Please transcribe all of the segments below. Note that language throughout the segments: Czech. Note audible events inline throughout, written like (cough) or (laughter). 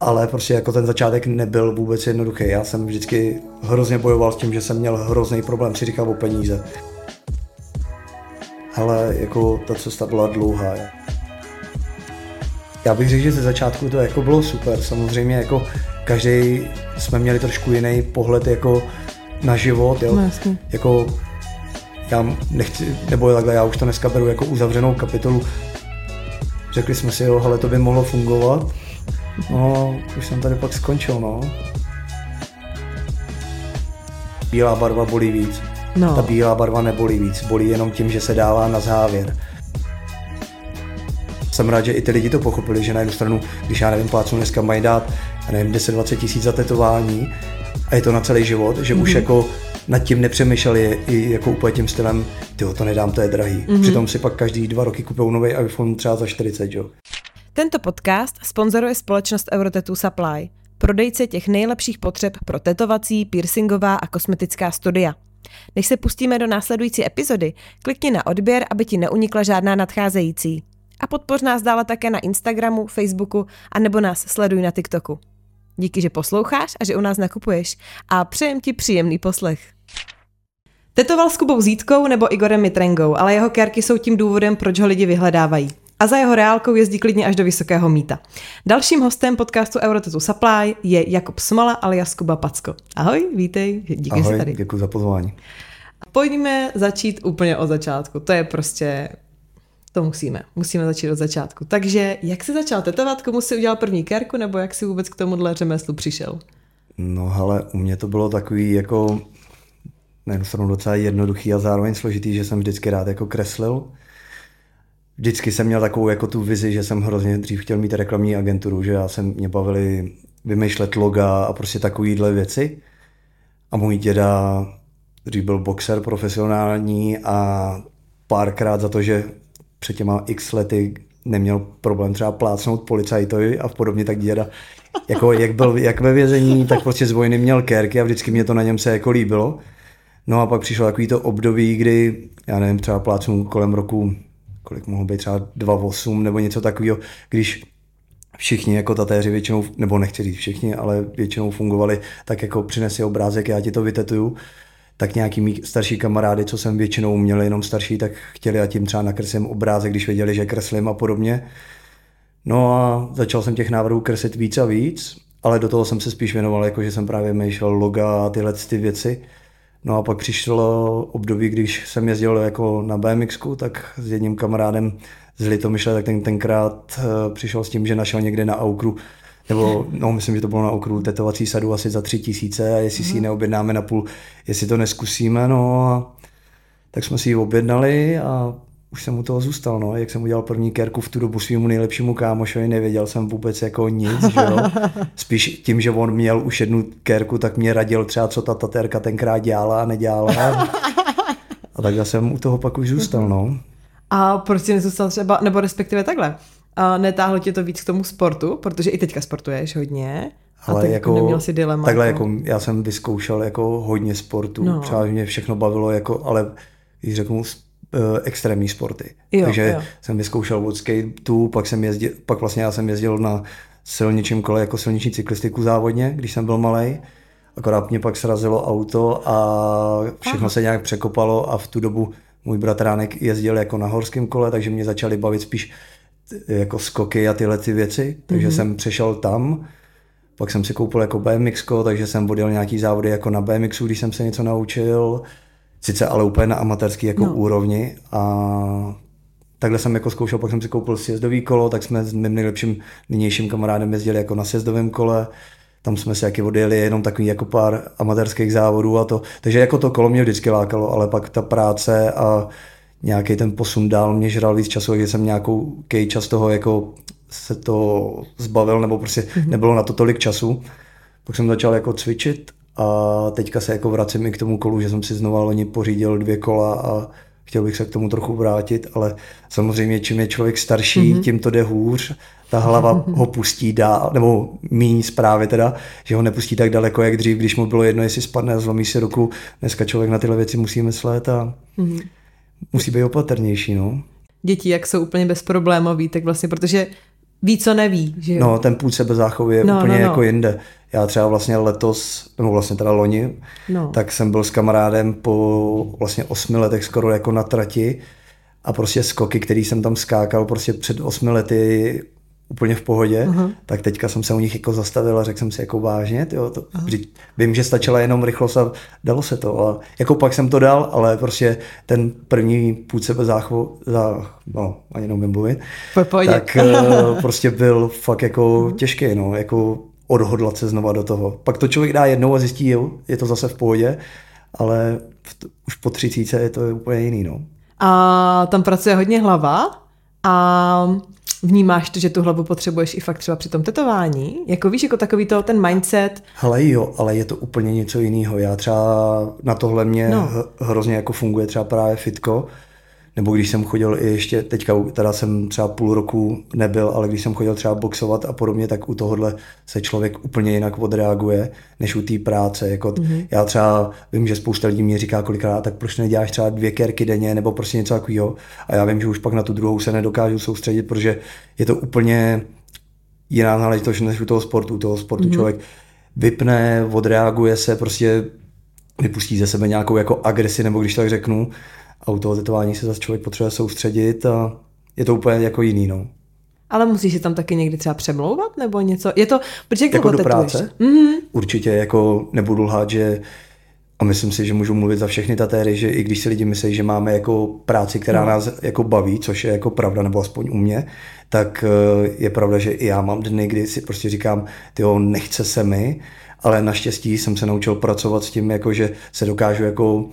ale prostě jako ten začátek nebyl vůbec jednoduchý. Já jsem vždycky hrozně bojoval s tím, že jsem měl hrozný problém si říkat o peníze. Ale jako ta cesta byla dlouhá. Já bych řekl, že ze začátku to jako bylo super. Samozřejmě jako každý jsme měli trošku jiný pohled jako na život. Jo? No, jako já nechci, nebo takhle, já už to dneska beru jako uzavřenou kapitolu. Řekli jsme si, jo, hele, to by mohlo fungovat. No, už jsem tady pak skončil, no. Bílá barva bolí víc. No. Ta bílá barva nebolí víc, bolí jenom tím, že se dává na závěr. Jsem rád, že i ty lidi to pochopili, že na jednu stranu, když já nevím, plácnu dneska mají dát, nevím, 10-20 tisíc za tetování a je to na celý život, že mm-hmm. už Mhm. jako nad tím nepřemýšleli i jako úplně tím stylem, tyjo, to nedám, to je drahý. Mm-hmm. Přitom si pak každý dva roky kupují nový iPhone třeba za 40, jo. Tento podcast sponzoruje společnost Eurotattoo Supply, prodejce těch nejlepších potřeb pro tetovací, piercingová a kosmetická studia. Než se pustíme do následující epizody, klikni na odběr, aby ti neunikla žádná nadcházející. A podpoř nás dále také na Instagramu, Facebooku a nebo nás sleduj na TikToku. Díky, že posloucháš a že u nás nakupuješ a přejem ti příjemný poslech. Tetoval s Kubou Zítkou nebo Igorem Mitrengou, ale jeho kérky jsou tím důvodem, proč ho lidi vyhledávají. A za jeho reálkou jezdí klidně až do Vysokého míta. Dalším hostem podcastu Eurotattoo Supply je Jakub Smola alias Kuba Packo. Ahoj, vítej, díky, že jsi Ahoj, tady. děkuji za pozvání. Pojďme začít úplně od začátku. To je prostě, to musíme. Musíme začít od začátku. Takže jak jsi začal tetovat, komu jsi udělal první kérku, nebo jak jsi vůbec k tomuhle řemeslu přišel? No ale u mě to bylo takový jako na jednu stranu docela jednoduchý a zároveň složitý, že jsem vždycky rád jako kreslil. Vždycky jsem měl takovou jako tu vizi, že jsem hrozně dřív chtěl mít reklamní agenturu, že já jsem mě bavili vymýšlet loga a prostě takovýhle věci. A můj děda dřív byl boxer profesionální a párkrát za to, že před těma x lety neměl problém třeba plácnout policajtovi a podobně, tak děda, jako jak byl jak ve vězení, tak prostě z vojny měl kérky a vždycky mě to na něm se jako líbilo. No a pak přišlo takový to období, kdy, já nevím, třeba plácnu kolem roku, kolik mohlo být třeba 2,8 nebo něco takového, když všichni jako tatéři většinou, nebo nechci říct všichni, ale většinou fungovali tak jako přinesi obrázek, já ti to vytetuju, tak nějaký mý starší kamarády, co jsem většinou měl jenom starší, tak chtěli a tím třeba nakreslím obrázek, když věděli, že kreslím a podobně. No a začal jsem těch návrhů kreslit víc a víc, ale do toho jsem se spíš věnoval, jako že jsem právě myšel loga a tyhle ty věci. No a pak přišlo období, když jsem jezdil jako na BMX, tak s jedním kamarádem z Litomyšle, tak ten tenkrát uh, přišel s tím, že našel někde na Aukru, nebo no, myslím, že to bylo na Aukru tetovací sadu asi za tři tisíce a jestli si ji neobjednáme na půl, jestli to neskusíme, no a tak jsme si ji objednali a už jsem u toho zůstal, no. Jak jsem udělal první kérku v tu dobu svýmu nejlepšímu kámošovi, nevěděl jsem vůbec jako nic, že jo. (laughs) Spíš tím, že on měl už jednu kérku, tak mě radil třeba, co ta tatérka tenkrát dělala a nedělala. (laughs) A takhle jsem u toho pak už zůstal, no. A proč jsi nezůstal třeba, nebo respektive takhle, a netáhlo tě to víc k tomu sportu, protože i teďka sportuješ hodně, a Ale tak jako, neměl si dilema. takhle jako, já jsem vyzkoušel jako hodně sportů, No. třeba mě všechno bavilo, jako, ale když řeknu extrémní sporty. Jo, Takže jo. jsem vyzkoušel od skateu, pak jsem jezdil, pak vlastně já jsem jezdil na silničním kole jako silniční cyklistiku závodně, když jsem byl malý. Akorát mě pak srazilo auto a všechno Aha. se nějak překopalo a v tu dobu můj bratránek jezdil jako na horském kole, takže mě začaly bavit spíš t- jako skoky a tyhle ty věci, takže mm-hmm. jsem přešel tam. Pak jsem si koupil jako BMX, takže jsem odjel nějaký závody jako na BMXu, když jsem se něco naučil. Sice ale úplně na amatérský jako No. úrovni. A takhle jsem jako zkoušel, pak jsem si koupil sjezdový kolo, tak jsme s mým nejlepším nynějším kamarádem jezdili jako na sjezdovém kole. Tam jsme si jaký odjeli jenom takový jako pár amatérských závodů a to. Takže jako to kolo mě vždycky lákalo, ale pak ta práce a nějaký ten posun dál mě žral víc času, takže jsem nějakou kej čas toho jako se to zbavil, nebo prostě mm-hmm. nebylo na to tolik času. Pak jsem začal jako cvičit a teďka se jako vracím i k tomu kolu, že jsem si znova loni pořídil dvě kola a chtěl bych se k tomu trochu vrátit, ale samozřejmě čím je člověk starší, mm-hmm. tím to jde hůř, ta hlava (laughs) ho pustí dál, nebo míň zprávy teda, že ho nepustí tak daleko, jak dřív, když mu bylo jedno, jestli spadne a zlomí si ruku. Dneska člověk na tyhle věci musí myslet a mm-hmm. musí být opatrnější, no. děti, jak jsou úplně bezproblémový, tak vlastně, protože ví, co neví. Že No, ten půd sebezáchovy je No, úplně no, no. jako jinde. Já třeba vlastně letos, nebo vlastně teda loni, No. tak jsem byl s kamarádem po vlastně osmi letech skoro jako na trati a prostě skoky, který jsem tam skákal prostě před osmi lety úplně v pohodě, uh-huh. tak teďka jsem se u nich jako zastavil a řekl jsem si jako vážně, tyjo, to, uh-huh. vím, že stačila jenom rychlost a dalo se to. A jako pak jsem to dal, ale prostě ten první půd sebe záchvo, za, no, ani neumím mluvit, tak eh, (laughs) prostě byl fakt jako těžký, no, jako odhodlat se znova do toho. Pak to člověk dá jednou a zjistí, jo, je to zase v pohodě, ale v t- už po třicíce je to úplně jiný, no. A tam pracuje hodně hlava a vnímáš to, že tu hlavu potřebuješ i fakt třeba při tom tetování? Jako víš, jako takový to, ten mindset, Hele jo, ale je to úplně něco jiného. Já třeba na tohle mě No. no. hrozně jako funguje třeba právě fitko, nebo když jsem chodil i ještě, teďka teda jsem třeba půl roku nebyl, ale když jsem chodil třeba boxovat a podobně, tak u tohohle se člověk úplně jinak odreaguje, než u té práce. Jako mm-hmm. Já třeba vím, že spousta lidí mě říká kolikrát, tak proč neděláš třeba dvě kerky denně, nebo prostě něco takového. A já vím, že už pak na tu druhou se nedokážu soustředit, protože je to úplně jiná záležitost než u toho sportu. U toho sportu mm-hmm. člověk vypne, odreaguje se, prostě vypustí ze sebe nějakou jako agresi, nebo když tak řeknu, a u toho tetování se zase člověk potřebuje soustředit a je to úplně jako jiný, no. ale musíš si tam taky někdy třeba přemlouvat nebo něco? Je to, protože jak Jako do tetuješ? práce? Mhm. Určitě jako nebudu lhát, že a myslím si, že můžu mluvit za všechny tatéry, že i když si lidi myslí, že máme jako práci, která No. nás jako baví, což je jako pravda, nebo aspoň u mě, tak eh, je pravda, že i já mám dny, kdy si prostě říkám, tyjo, nechce se mi, ale naštěstí jsem se naučil pracovat s tím, jako že se dokážu jako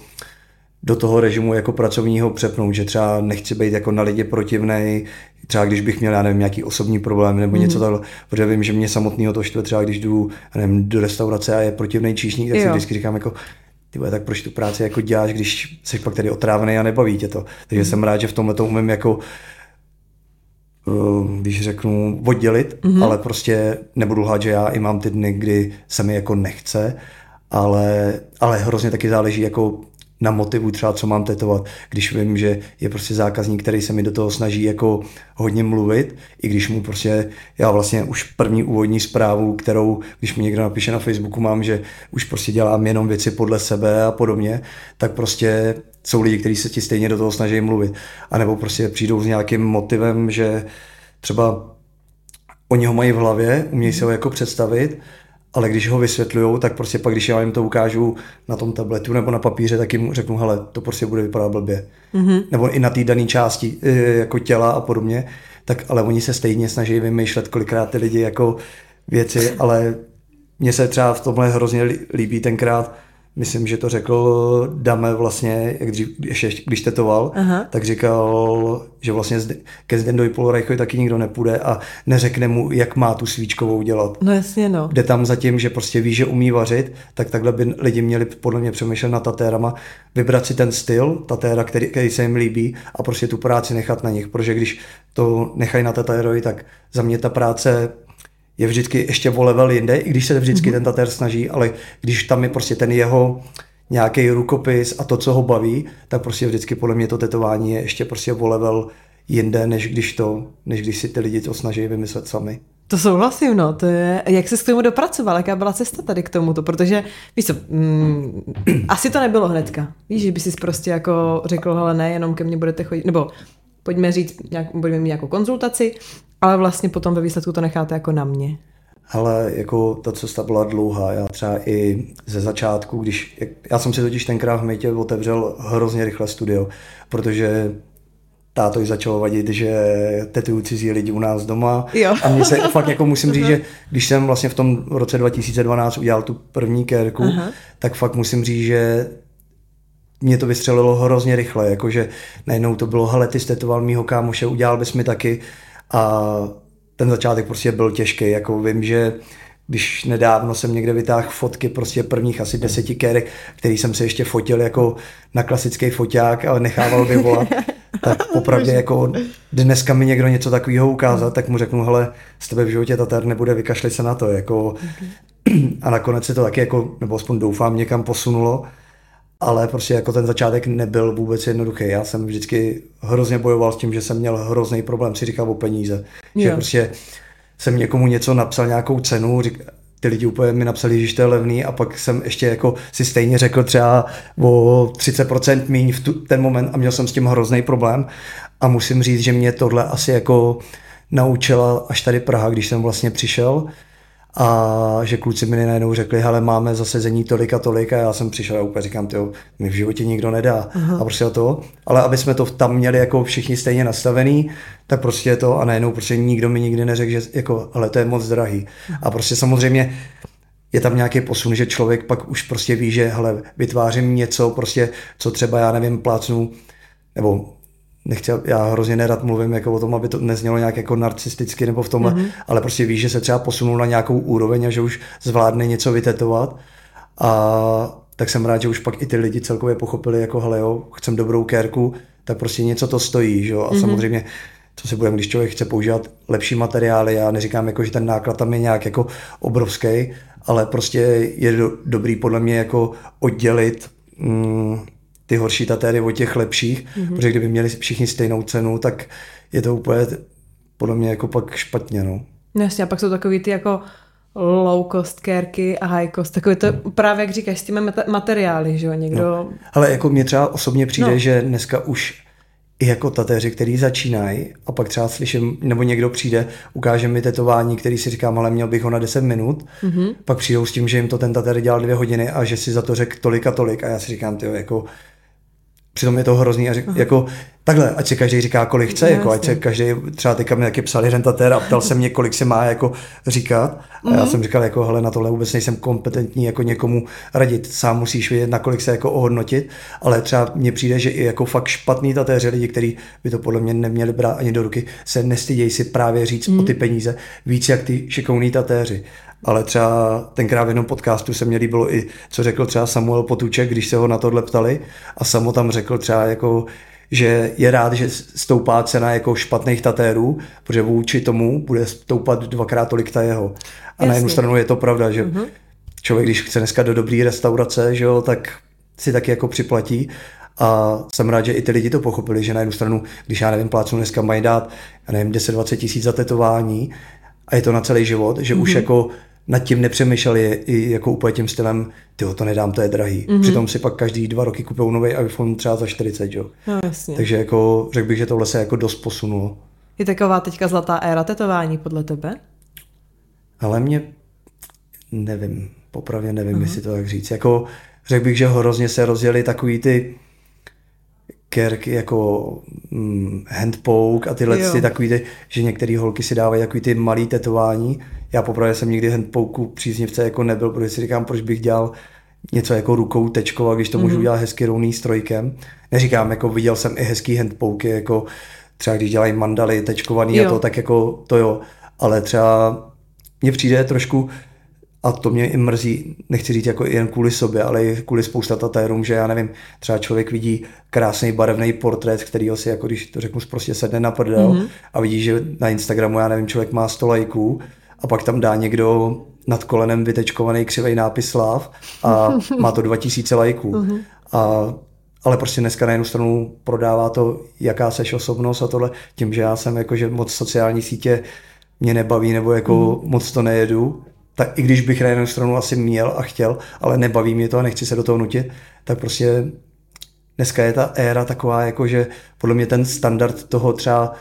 do toho režimu jako pracovního přepnout, že třeba nechci být jako na lidi protivnej, třeba když bych měl, já nevím, nějaký osobní problém nebo mm. něco takhle, protože vím, že mě samotného to štve, třeba když jdu nevím, do restaurace a je protivnej číšník, tak si Jo. vždycky říkám jako, ty tak proč tu práci jako děláš, když jsi pak tady otrávený a nebaví tě to. Takže mm. jsem rád, že v tomhle to umím jako eh, když řeknu, oddělit, mm-hmm. ale prostě nebudu lhát, že já i mám ty dny, kdy se mi jako nechce, ale, ale hrozně taky záleží jako na motivu třeba, co mám tetovat. Když vím, že je prostě zákazník, který se mi do toho snaží jako hodně mluvit, i když mu prostě, já vlastně už první úvodní zprávu, kterou, když mi někdo napíše na Facebooku, mám, že už prostě dělám jenom věci podle sebe a podobně, tak prostě jsou lidi, kteří se ti stejně do toho snaží mluvit. A nebo prostě přijdou s nějakým motivem, že třeba oni ho mají v hlavě, umějí si ho jako představit, ale když ho vysvětlují, tak prostě pak, když já jim to ukážu na tom tabletu nebo na papíře, tak jim řeknu, hele, to prostě bude vypadat blbě. Mm-hmm. Nebo i na té dané části eh, jako těla a podobně, tak ale oni se stejně snaží vymýšlet kolikrát ty lidi jako věci, ale mně se třeba v tomhle hrozně lí- líbí tenkrát, myslím, že to řekl Dame vlastně, jak dřív, ještě, když tetoval, Aha. tak říkal, že vlastně ke Zdendovi Polorajchovi taky nikdo nepůjde a neřekne mu, jak má tu svíčkovou dělat. No jasně, no. Jde tam zatím, že prostě ví, že umí vařit, tak takhle by lidi měli podle mě přemýšlet nad tatérama, vybrat si ten styl tatéra, který, který se jim líbí a prostě tu práci nechat na nich, protože když to nechají na tatérovi, tak za mě ta práce je vždycky ještě o level jinde, i když se vždycky mm-hmm. ten tatér snaží, ale když tam je prostě ten jeho nějaký rukopis a to, co ho baví, tak prostě vždycky podle mě to tetování je ještě prostě o level jinde, než když, to, než když si ty lidi to snaží vymyslet sami. To souhlasím, no. To je, jak se k tomu dopracoval, jaká byla cesta tady k tomuto, protože víš co, mm, (clears throat) asi to nebylo hnedka. Víš, že by si prostě jako řekl, hele ne, jenom ke mně budete chodit, nebo pojďme říct, nějak, budeme mít nějakou konzultaci, ale vlastně potom ve výsledku to necháte jako na mě. Ale jako ta cesta byla dlouhá. Já třeba i ze začátku, když... Já jsem si totiž tenkrát v Mejtě otevřel hrozně rychle studio, protože táto ji začalo vadit, že tetují cizí lidi u nás doma. Jo. A mně se fakt jako musím říct, že když jsem vlastně v tom roce 2012 udělal tu první kérku, Aha. tak fakt musím říct, že mě to vystřelilo hrozně rychle, jakože najednou to bylo, hele, ty jsi tetoval mýho kámoše, udělal bys mi taky a ten začátek prostě byl těžký, jako vím, že když nedávno jsem někde vytáhl fotky prostě prvních asi deseti kérek, který jsem se ještě fotil jako na klasický foťák, ale nechával vyvolat, (laughs) tak popravdě jako dneska mi někdo něco takového ukázat, tak mu řeknu, hele, z tebe v životě tatar nebude, vykašli se na to, jako (clears throat) a nakonec se to taky jako, nebo aspoň doufám, někam posunulo, ale prostě jako ten začátek nebyl vůbec jednoduchý. Já jsem vždycky hrozně bojoval s tím, že jsem měl hrozný problém si říkal o peníze. Jo. Že prostě jsem někomu něco napsal, nějakou cenu, řík, ty lidi úplně mi napsali, že to je levný a pak jsem ještě jako si stejně řekl třeba o 30% míň v tu, ten moment a měl jsem s tím hrozný problém a musím říct, že mě tohle asi jako naučila až tady Praha, když jsem vlastně přišel, a že kluci mi najednou řekli, hele, máme zasezení tolik a tolik a já jsem přišel a úplně říkám, tyjo, mi v životě nikdo nedá. Aha. A prostě to, ale aby jsme to tam měli jako všichni stejně nastavený, tak prostě to a najednou prostě nikdo mi nikdy neřekl, že jako, ale to je moc drahý. A prostě samozřejmě je tam nějaký posun, že člověk pak už prostě ví, že hele, vytvářím něco, prostě, co třeba já nevím, plácnu, nebo nechci, já hrozně nerad mluvím jako o tom, aby to neznělo nějak jako narcisticky nebo v tomhle, mm-hmm. ale prostě víš, že se třeba posunul na nějakou úroveň a že už zvládne něco vytetovat a tak jsem rád, že už pak i ty lidi celkově pochopili, jako hele jo, chcem dobrou kérku, tak prostě něco to stojí, že jo, a mm-hmm. samozřejmě co si budeme, když člověk chce používat lepší materiály, já neříkám jako, že ten náklad tam je nějak jako obrovský, ale prostě je do, dobrý podle mě jako oddělit mm, ty horší tatéry od těch lepších, mm-hmm. protože kdyby měli všichni stejnou cenu, tak je to úplně podle mě jako pak špatně, no. no jasně, a pak jsou takový ty jako low cost kérky a high cost, takové to mm. právě jak říkáš s těmi materiály, že jo, někdo... No. Ale jako mě třeba osobně přijde, no. že dneska už i jako tatéři, který začínají a pak třeba slyším, nebo někdo přijde, ukáže mi tetování, který si říkám, ale měl bych ho na 10 minut, mm-hmm. pak přijdou s tím, že jim to ten tatér dělal dvě hodiny a že si za to řekl tolik a tolik a já si říkám, ty jako přitom je to hrozný a řek, jako takhle, ať si každý říká, kolik chce, jako, ať se každý, třeba teďka mi taky psali rentatér a ptal se mě, kolik se má jako říkat. A já mm-hmm. jsem říkal, jako, hele, na tohle vůbec nejsem kompetentní jako někomu radit, sám musíš vědět, na kolik se jako ohodnotit, ale třeba mně přijde, že i jako fakt špatný tatéři, lidi, kteří by to podle mě neměli brát ani do ruky, se nestydějí si právě říct mm-hmm. o ty peníze víc jak ty šikovní tatéři ale třeba tenkrát v jednom podcastu se mě líbilo i, co řekl třeba Samuel Potůček, když se ho na tohle ptali a Samo tam řekl třeba jako, že je rád, že stoupá cena jako špatných tatérů, protože vůči tomu bude stoupat dvakrát tolik ta jeho. A Jasně. na jednu stranu je to pravda, že uh-huh. člověk, když chce dneska do dobré restaurace, že jo, tak si taky jako připlatí. A jsem rád, že i ty lidi to pochopili, že na jednu stranu, když já nevím, plácnu dneska mají dát, já nevím, 10-20 tisíc za tetování a je to na celý život, že uh-huh. už mhm. jako nad tím nepřemýšleli i jako úplně tím stylem, tyho to nedám, to je drahý. Mm-hmm. Přitom si pak každý dva roky kupují nový iPhone třeba za 40, jo. No, jasně. Takže jako řekl bych, že tohle se jako dost posunulo. Je taková teďka zlatá éra tetování podle tebe? Ale mě nevím, popravně nevím, uh-huh. jestli to tak říct. Jako řekl bych, že hrozně se rozjeli takový ty kerky jako mm, handpoke a tyhle ty takový ty, že některé holky si dávají takový ty malý tetování. Já popravdě jsem nikdy handpoke příznivce jako nebyl, protože si říkám, proč bych dělal něco jako rukou tečkou, a když to mm-hmm. můžu mhm. dělat hezky rovný strojkem. Neříkám, jako viděl jsem i hezký handpoke, jako třeba když dělají mandaly tečkovaný jo. a to, tak jako to jo. Ale třeba mně přijde trošku a to mě i mrzí, nechci říct jako jen kvůli sobě, ale i kvůli spousta tatérům, že já nevím, třeba člověk vidí krásný barevný portrét, který si, jako když to řeknu, prostě sedne na prdel mm-hmm. a vidí, že na Instagramu, já nevím, člověk má 100 lajků a pak tam dá někdo nad kolenem vytečkovaný křivý nápis Slav a (laughs) má to 2000 lajků. Mm-hmm. A ale prostě dneska na jednu stranu prodává to, jaká seš osobnost a tohle, tím, že já jsem jako, že moc sociální sítě mě nebaví, nebo jako mm. moc to nejedu, tak i když bych na jednu stranu asi měl a chtěl, ale nebaví mě to a nechci se do toho nutit, tak prostě dneska je ta éra taková, jako že podle mě ten standard toho třeba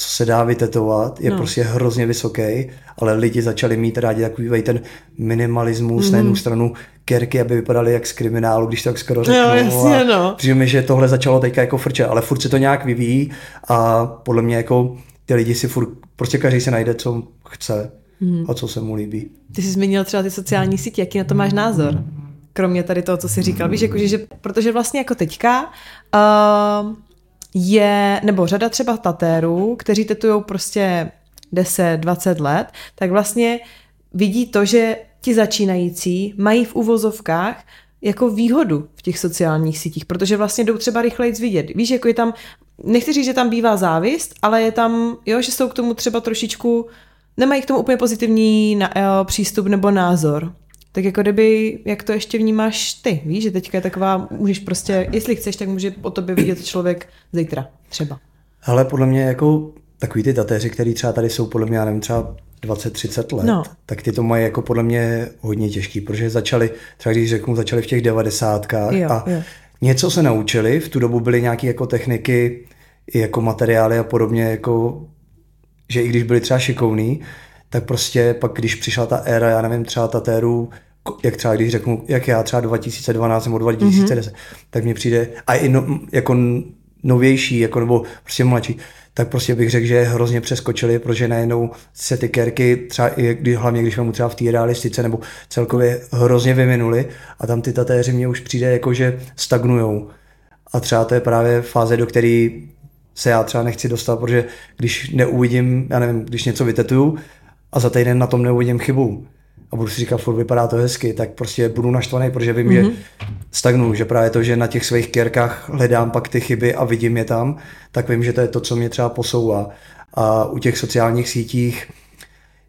co se dá vytetovat, je no. prostě hrozně vysoký, ale lidi začali mít rádi takový ten minimalismus mm. na jednu mhm. stranu kerky, aby vypadaly jak z kriminálu, když tak skoro řeknu. No, jasně, no. Přijde mi, že tohle začalo teďka jako frče, ale furt se to nějak vyvíjí a podle mě jako ty lidi si furt, prostě každý se najde, co chce hmm. a co se mu líbí. Ty jsi zmínil třeba ty sociální sítě, jaký na to máš názor? Kromě tady toho, co jsi říkal. Víš, jako, že, protože vlastně jako teďka uh, je, nebo řada třeba tatérů, kteří tetují prostě 10-20 let, tak vlastně vidí to, že ti začínající mají v uvozovkách jako výhodu v těch sociálních sítích, protože vlastně jdou třeba rychleji vidět. Víš, jako je tam, nechci říct, že tam bývá závist, ale je tam, jo, že jsou k tomu třeba trošičku nemají k tomu úplně pozitivní na, uh, přístup nebo názor. Tak jako kdyby, jak to ještě vnímáš ty, víš, že teďka je taková, můžeš prostě, jestli chceš, tak může o tobě vidět člověk zítra, třeba. Ale podle mě jako takový ty tatéři, který třeba tady jsou, podle mě, já nevím, třeba 20-30 let, no. tak ty to mají jako podle mě hodně těžký, protože začali, třeba když řeknu, začali v těch devadesátkách a jo. něco se naučili, v tu dobu byly nějaké jako techniky, i jako materiály a podobně, jako, že i když byli třeba šikovní, tak prostě pak, když přišla ta éra, já nevím, třeba tatéru, jak třeba když řeknu, jak já třeba 2012 nebo 2010, mm-hmm. tak mi přijde, a i no, jako novější, jako nebo prostě mladší, tak prostě bych řekl, že hrozně přeskočili, protože najednou se ty kerky, třeba i kdy, hlavně když mu třeba v té realistice nebo celkově hrozně vyminuli a tam ty tatéři mě už přijde jako, že stagnujou. A třeba to je právě fáze, do které se já třeba nechci dostat, protože když neuvidím, já nevím, když něco vytetuju a za týden na tom neuvidím chybu, a budu si říkat, furt vypadá to hezky, tak prostě budu naštvaný, protože vím, mm-hmm. že stagnu, že právě to, že na těch svých kérkách hledám pak ty chyby a vidím je tam, tak vím, že to je to, co mě třeba posouvá. A u těch sociálních sítích,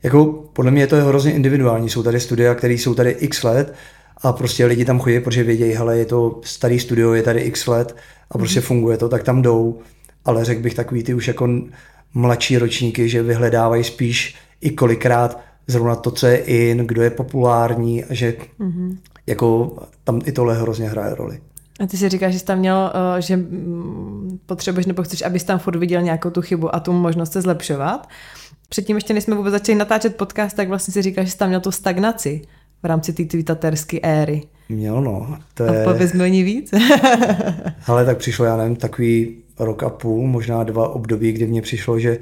jako podle mě je to hrozně individuální, jsou tady studia, které jsou tady x let a prostě lidi tam chodí, protože vědějí, hele, je to starý studio, je tady x let a prostě mm-hmm. funguje to, tak tam jdou. Ale řekl bych takový ty už jako mladší ročníky, že vyhledávají spíš i kolikrát zrovna to, co je in, kdo je populární a že mm-hmm. jako tam i tohle hrozně hraje roli. A ty si říkáš, že jsi tam měl, eh, že mm, potřebuješ nebo chceš, abys tam furt viděl nějakou tu chybu a tu možnost se zlepšovat. Předtím ještě, než jsme vůbec začali natáčet podcast, tak vlastně si říkáš, že jsi tam měl tu stagnaci v rámci té tweetaterské éry. Měl, no. To je... A pověz mi o ní víc. (laughs) Ale tak přišlo, já nevím, takový rok a půl, možná dva období, kdy mně přišlo, že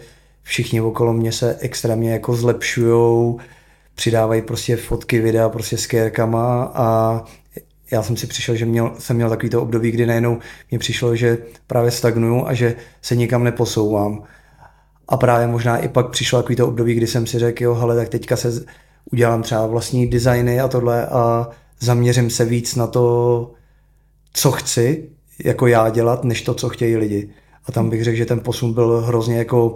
všichni okolo mě se extrémně jako zlepšujou, přidávají prostě fotky, videa prostě s kérkama a já jsem si přišel, že měl, jsem měl takový to období, kdy najednou mě přišlo, že právě stagnuju a že se nikam neposouvám. A právě možná i pak přišlo takový to období, kdy jsem si řekl, jo, hele, tak teďka se udělám třeba vlastní designy a tohle a zaměřím se víc na to, co chci, jako já dělat, než to, co chtějí lidi. A tam bych řekl, že ten posun byl hrozně jako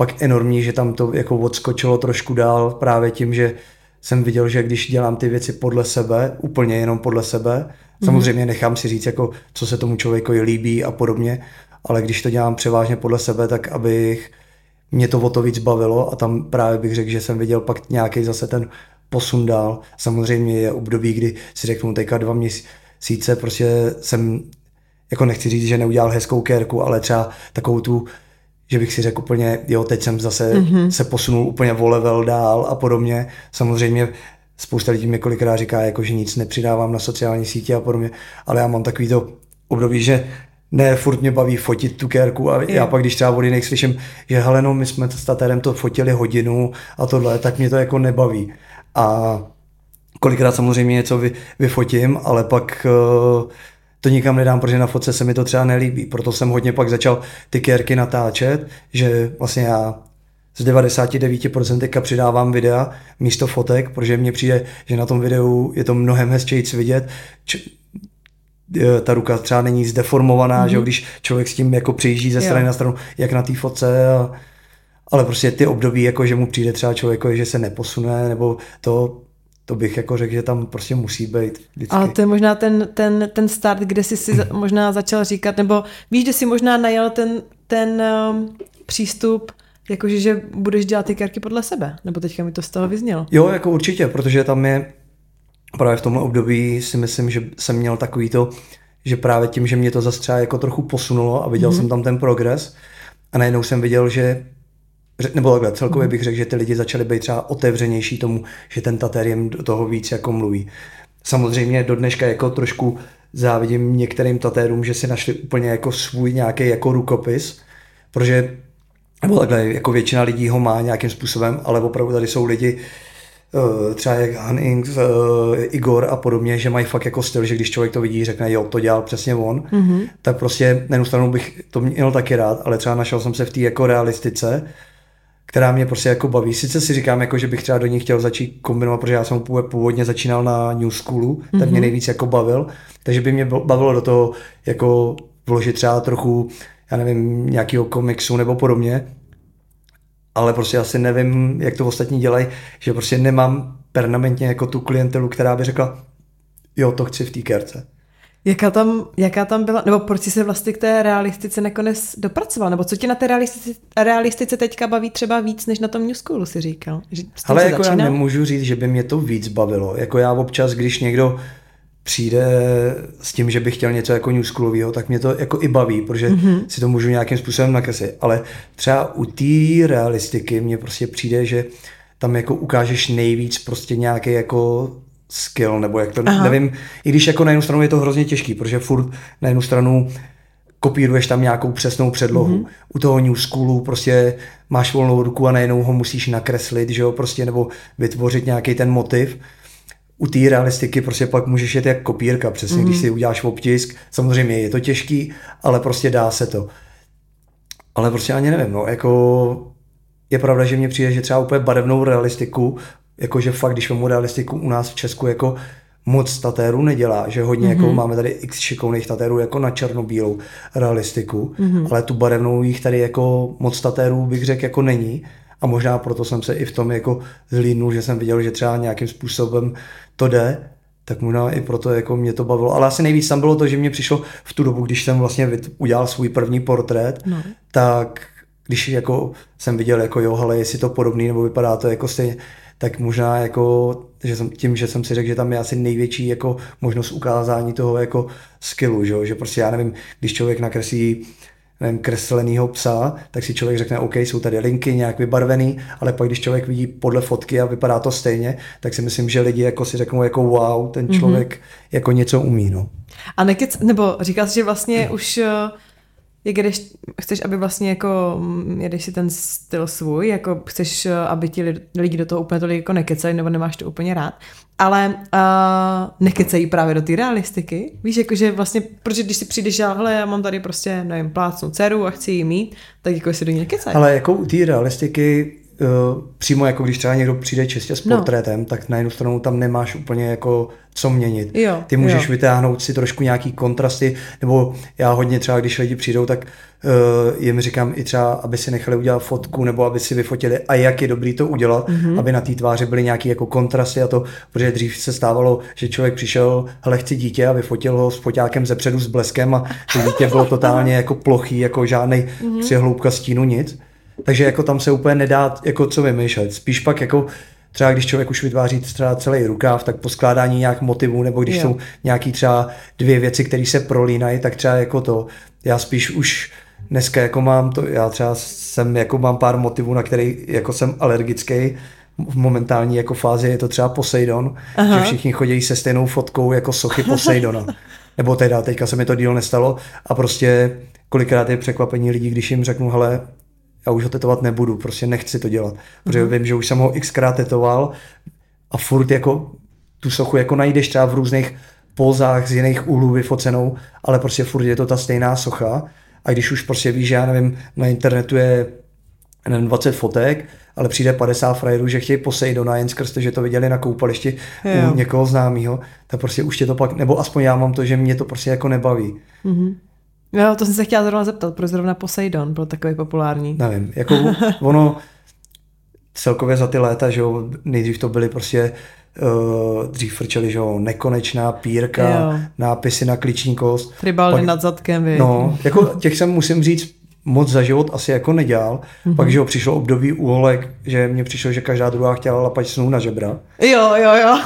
pak enormní, že tam to jako odskočilo trošku dál právě tím, že jsem viděl, že když dělám ty věci podle sebe, úplně jenom podle sebe, mm-hmm. samozřejmě nechám si říct, jako, co se tomu člověku líbí a podobně, ale když to dělám převážně podle sebe, tak abych mě to o to víc bavilo a tam právě bych řekl, že jsem viděl pak nějaký zase ten posun dál. Samozřejmě je období, kdy si řeknu teďka dva měsíce, prostě jsem, jako nechci říct, že neudělal hezkou kérku, ale třeba takovou tu že bych si řekl úplně, jo, teď jsem zase mm-hmm. se posunul úplně o level dál a podobně. Samozřejmě spousta lidí mi kolikrát říká, jako, že nic nepřidávám na sociální sítě a podobně, ale já mám takový to období, že ne, furt mě baví fotit tu kérku a já pak, když třeba od jiných slyším, že hele, no, my jsme s tatérem to fotili hodinu a tohle, tak mě to jako nebaví. A kolikrát samozřejmě něco vy, vyfotím, ale pak uh, to nikam nedám, protože na fotce se mi to třeba nelíbí. Proto jsem hodně pak začal ty kérky natáčet, že vlastně já z 99% přidávám videa místo fotek, protože mně přijde, že na tom videu je to mnohem hezčí vidět. Č- e, ta ruka třeba není zdeformovaná, mm-hmm. že když člověk s tím jako přejíždí ze strany jo. na stranu, jak na té fotce. A, ale prostě ty období, jako že mu přijde třeba člověk, že se neposune, nebo to, to bych jako řekl, že tam prostě musí být vždycky. Ale to je možná ten, ten, ten start, kde jsi si (clears throat) možná začal říkat, nebo víš, že jsi možná najel ten, ten um, přístup, jakože, že budeš dělat ty karky podle sebe, nebo teďka mi to z toho vyznělo. Jo, jako určitě, protože tam je právě v tomhle období si myslím, že jsem měl takový to, že právě tím, že mě to zase třeba jako trochu posunulo a viděl mm-hmm. jsem tam ten progres a najednou jsem viděl, že nebo takhle, celkově mhm. bych řekl, že ty lidi začali být třeba otevřenější tomu, že ten tater jim do toho víc jako mluví. Samozřejmě do dneška jako trošku závidím některým tatérům, že si našli úplně jako svůj nějaký jako rukopis, protože nebo takhle, jako většina lidí ho má nějakým způsobem, ale opravdu tady jsou lidi, eh, třeba jak Hanning, eh, Igor a podobně, že mají fakt jako styl, že když člověk to vidí, řekne, jo, to dělal přesně on, mm-hmm. tak prostě na jednu stranu bych to měl taky rád, ale třeba našel jsem se v té jako realistice, která mě prostě jako baví. Sice si říkám, jako, že bych třeba do ní chtěl začít kombinovat, protože já jsem původně začínal na New Schoolu, mm-hmm. tak mě mhm. nejvíc jako bavil, takže by mě bavilo do toho jako vložit třeba trochu, já nevím, nějakého komiksu nebo podobně, ale prostě asi nevím, jak to ostatní dělají, že prostě nemám permanentně jako tu klientelu, která by řekla, jo, to chci v té kerce. Jaká tam, jaká tam byla, nebo proč jsi se vlastně k té realistice nakonec dopracoval, nebo co tě na té realistice, realistice teďka baví třeba víc, než na tom New Schoolu, si říkal? Že Ale jako začíná? já nemůžu říct, že by mě to víc bavilo. Jako já občas, když někdo přijde s tím, že bych chtěl něco jako New Schoolového, tak mě to jako i baví, protože mm-hmm. si to můžu nějakým způsobem nakreslit. Ale třeba u té realistiky mně prostě přijde, že tam jako ukážeš nejvíc prostě nějaký jako skill, nebo jak to, Aha. nevím, i když jako na jednu stranu je to hrozně těžký, protože furt na jednu stranu kopíruješ tam nějakou přesnou předlohu. Mm-hmm. U toho New Schoolu prostě máš volnou ruku a najednou ho musíš nakreslit, že jo, prostě, nebo vytvořit nějaký ten motiv. U té realistiky prostě pak můžeš jet jak kopírka, přesně, mm-hmm. když mhm. si uděláš obtisk. Samozřejmě je to těžký, ale prostě dá se to. Ale prostě ani nevím, no, jako je pravda, že mně přijde, že třeba úplně barevnou realistiku jakože fakt, když mám realistiku u nás v Česku, jako moc tatérů nedělá, že hodně mm-hmm. jako mhm. máme tady x šikovných tatérů jako na černobílou realistiku, mm-hmm. ale tu barevnou jich tady jako moc tatérů bych řekl jako není a možná proto jsem se i v tom jako zlídnul, že jsem viděl, že třeba nějakým způsobem to jde, tak možná i proto jako mě to bavilo. Ale asi nejvíc tam bylo to, že mě přišlo v tu dobu, když jsem vlastně udělal svůj první portrét, no. tak když jako jsem viděl, jako jo, ale jestli to podobný, nebo vypadá to jako stejně, tak možná jako, že jsem, tím, že jsem si řekl, že tam je asi největší jako možnost ukázání toho jako skillu, že, že prostě já nevím, když člověk nakreslí nevím, kreslenýho psa, tak si člověk řekne, OK, jsou tady linky nějak vybarvený, ale pak když člověk vidí podle fotky a vypadá to stejně, tak si myslím, že lidi jako si řeknou jako wow, ten mhm. člověk mm-hmm. jako něco umí. No. A nekec, nebo říkal jsi, že vlastně mm. už jak když chceš, aby vlastně jako mm, jedeš si ten styl svůj, jako chceš, eh, aby ti lidi do toho úplně tolik jako nekecají, nebo nemáš to úplně rád, ale uh, nekecají právě do té realistiky. Víš, jakože vlastně, protože když si přijdeš, a hele, já mám tady prostě, nevím, plácnou dceru a chci ji mít, tak jako si do ní nekecají. Ale jako u té realistiky přímo jako když třeba někdo přijde čistě s no. portrétem, no. tak na jednu stranu tam nemáš úplně jako co měnit. Jo, Ty můžeš jo. vytáhnout si trošku nějaký kontrasty, nebo já hodně třeba, když lidi přijdou, tak uh, jim říkám i třeba, aby si nechali udělat fotku, nebo aby si vyfotili a jak je dobrý to udělat, mm-hmm. aby na té tváři byly nějaký jako kontrasty a to, protože dřív se stávalo, že člověk přišel, hele chci dítě a vyfotil ho s foťákem ze předu s bleskem a to dítě bylo totálně jako plochý, jako žádný mm-hmm. přihloubka stínu, nic. Takže jako tam se úplně nedá jako co vymýšlet. Spíš pak jako třeba když člověk už vytváří třeba celý rukáv, tak poskládání nějak motivů, nebo když jo. jsou nějaký třeba dvě věci, které se prolínají, tak třeba jako to, já spíš už dneska jako mám to, já třeba jsem jako mám pár motivů, na který jako jsem alergický, v momentální jako fázi je to třeba Poseidon, Aha. že všichni chodí se stejnou fotkou jako sochy Poseidona. (laughs) Nebo teda, teďka se mi to díl nestalo a prostě kolikrát je překvapení lidí, když jim řeknu, hele, já už ho tetovat nebudu, prostě nechci to dělat, protože mm-hmm. vím, že už jsem ho xkrát tetoval a furt jako tu sochu jako najdeš třeba v různých pozách z jiných úhlů vyfocenou, ale prostě furt je to ta stejná socha a když už prostě víš, že já nevím, na internetu je nevím, 20 fotek, ale přijde 50 frajerů, že chtějí Poseidona jen skrz to, že to viděli na koupališti u někoho známého, tak prostě už tě to pak, nebo aspoň já mám to, že mě to prostě jako nebaví. Mm-hmm. Jo, to jsem se chtěla zrovna zeptat, proč zrovna Poseidon byl takový populární. Nevím, jako (laughs) ono celkově za ty léta, že jo, nejdřív to byly prostě uh, dřív frčeli, že jo, nekonečná pírka, jo. nápisy na klíční kost. Tribalny nad zadkem, vy. No, jako těch jsem musím říct, moc za život asi jako nedělal. Mm-hmm. Pak, že jo, přišlo období úholek, že mně přišlo, že každá druhá chtěla lapat snou na žebra. Jo, jo, jo.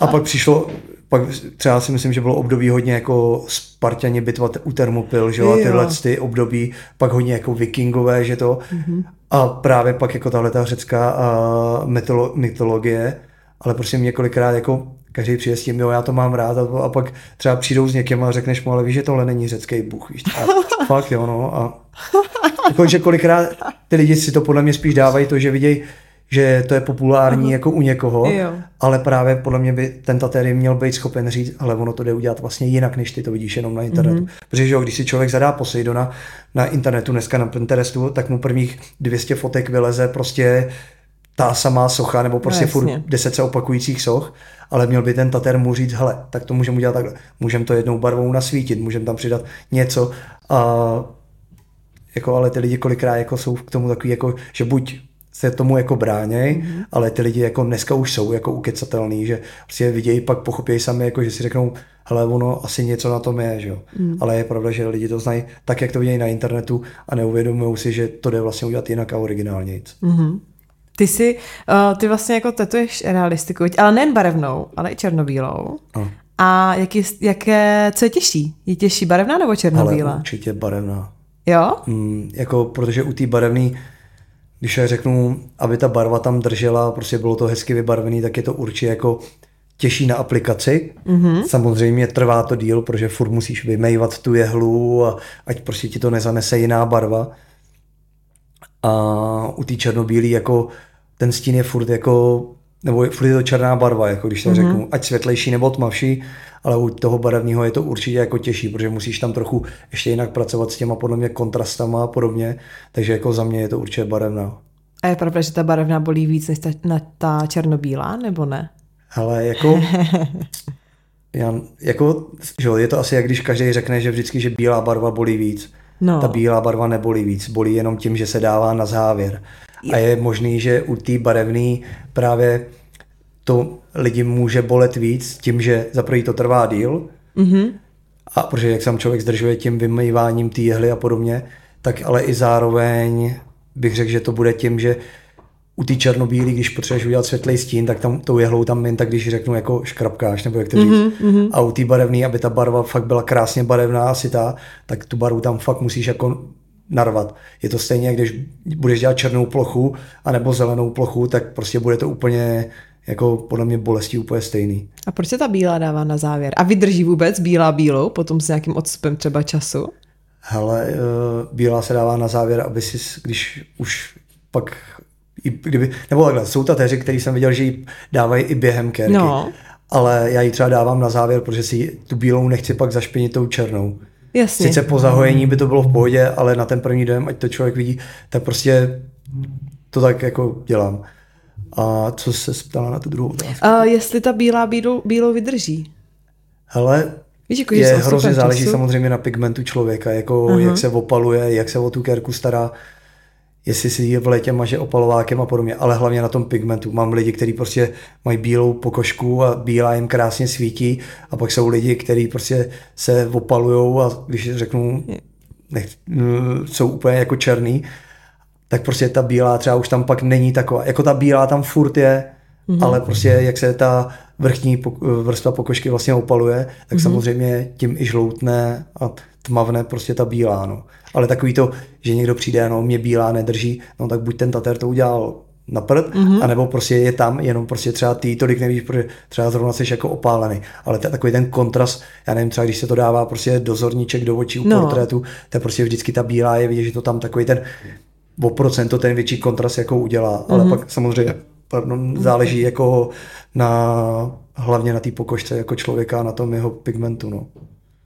a pak přišlo pak třeba si myslím, že bylo období hodně jako Spartani bitva u Termopil, že jo, a tyhle ty období, pak hodně jako vikingové, že to. Mm-hmm. A právě pak jako tahle ta řecká a mytolo, mytologie, ale prostě několikrát jako každý přijde s tím, jo, já to mám rád a, a pak třeba přijdou s někým a řekneš mu, ale víš, že tohle není řecký bůh, víš, a (laughs) fakt jo, no, a jako, že kolikrát ty lidi si to podle mě spíš dávají to, že vidějí, že to je populární uh-huh. jako u někoho, jo. ale právě podle mě by ten tatéry měl být schopen říct, ale ono to jde udělat vlastně jinak, než ty to vidíš jenom na internetu. Uh-huh. Protože jo, když si člověk zadá Poseidona na internetu, dneska na Pinterestu, tak mu prvních 200 fotek vyleze prostě ta samá socha, nebo prostě no, furt 10 se opakujících soch, ale měl by ten tater mu říct, hele, tak to můžeme udělat takhle. Můžeme to jednou barvou nasvítit, můžeme tam přidat něco a jako ale ty lidi kolikrát jako jsou k tomu takový, jako, že buď se tomu jako bráněj, mm-hmm. ale ty lidi jako dneska už jsou jako ukecatelný, že prostě vidějí, pak pochopí sami, jako že si řeknou, hele, ono asi něco na tom je, že jo. Mm. Ale je pravda, že lidi to znají tak, jak to vidějí na internetu a neuvědomují si, že to jde vlastně udělat jinak a originálně. Mm-hmm. Ty si, uh, ty vlastně jako tetuješ realistiku, ale nejen barevnou, ale i černobílou. A, a jak je, jaké, co je těžší? Je těžší barevná nebo černobílá? Ale určitě barevná. Jo? Mm, jako, protože u té barevné, když já řeknu, aby ta barva tam držela, prostě bylo to hezky vybarvený, tak je to určitě jako těžší na aplikaci. Mm-hmm. Samozřejmě trvá to díl, protože furt musíš vymejvat tu jehlu a ať prostě ti to nezanese jiná barva. A u té černobílé jako ten stín je furt jako, nebo furt je to černá barva, jako když to mm-hmm. řeknu, ať světlejší nebo tmavší, ale u toho barevného je to určitě jako těžší, protože musíš tam trochu ještě jinak pracovat s těma podle mě kontrastama a podobně, takže jako za mě je to určitě barevná. A je pravda, že ta barevná bolí víc než ta, na ta černobílá, nebo ne? Ale jako, (laughs) já, jako že je to asi jak když každý řekne, že vždycky, že bílá barva bolí víc. No. Ta bílá barva nebolí víc, bolí jenom tím, že se dává na závěr. A je možný, že u té barevné právě to lidi může bolet víc tím, že za prvý to trvá díl, mm-hmm. a protože jak sám člověk zdržuje tím vymýváním té jehly a podobně, tak ale i zároveň bych řekl, že to bude tím, že u té černobílé, když potřebuješ udělat světlý stín, tak tam tou jehlou tam jen tak, když řeknu jako škrapkáš, nebo jak to říct. Mm-hmm. A u té barevné, aby ta barva fakt byla krásně barevná asi ta, tak tu barvu tam fakt musíš jako narvat. Je to stejně, když budeš dělat černou plochu anebo zelenou plochu, tak prostě bude to úplně jako podle mě bolestí úplně stejný. A proč se ta bílá dává na závěr? A vydrží vůbec bílá bílou potom s nějakým odstupem třeba času? Hele, eh, bílá se dává na závěr, aby si, když už pak i kdyby, nebo takhle, jsou tateři, který jsem viděl, že ji dávají i během kerky. No. Ale já ji třeba dávám na závěr, protože si tu bílou nechci pak zašpinit tou černou. Jasně. Sice po zahojení by to bylo v pohodě, ale na ten první dojem, ať to člověk vidí, tak prostě to tak jako dělám. A co se ptala na tu druhou otázku? A jestli ta bílá bílou, bílou vydrží? Hele, Víš, jako, je hrozně záleží času? samozřejmě na pigmentu člověka, jako uh-huh. jak se opaluje, jak se o tu kerku stará jestli si ji v létě maže opalovákem a podobně, ale hlavně na tom pigmentu. Mám lidi, kteří prostě mají bílou pokožku a bílá jim krásně svítí a pak jsou lidi, kteří prostě se opalujou a když řeknu, nech, jsou úplně jako černý, tak prostě ta bílá třeba už tam pak není taková. Jako ta bílá tam furt je, mm-hmm. ale prostě jak se ta vrchní vrstva pokožky vlastně opaluje, tak mm-hmm. samozřejmě tím i žloutne a tmavne prostě ta bílá. No. Ale takový to, že někdo přijde, no mě bílá nedrží, no tak buď ten tater to udělal na prd, mm-hmm. anebo prostě je tam, jenom prostě třeba ty tolik nevíš, protože třeba zrovna jsi jako opálený. Ale to je takový ten kontrast, já nevím, třeba když se to dává prostě dozorníček do očí u no. portrétu, to je prostě vždycky ta bílá je vidět, že to tam takový ten o procento ten větší kontrast jako udělá, mm-hmm. ale mhm. pak samozřejmě pardon, záleží jako na hlavně na té pokožce jako člověka, na tom jeho pigmentu. No.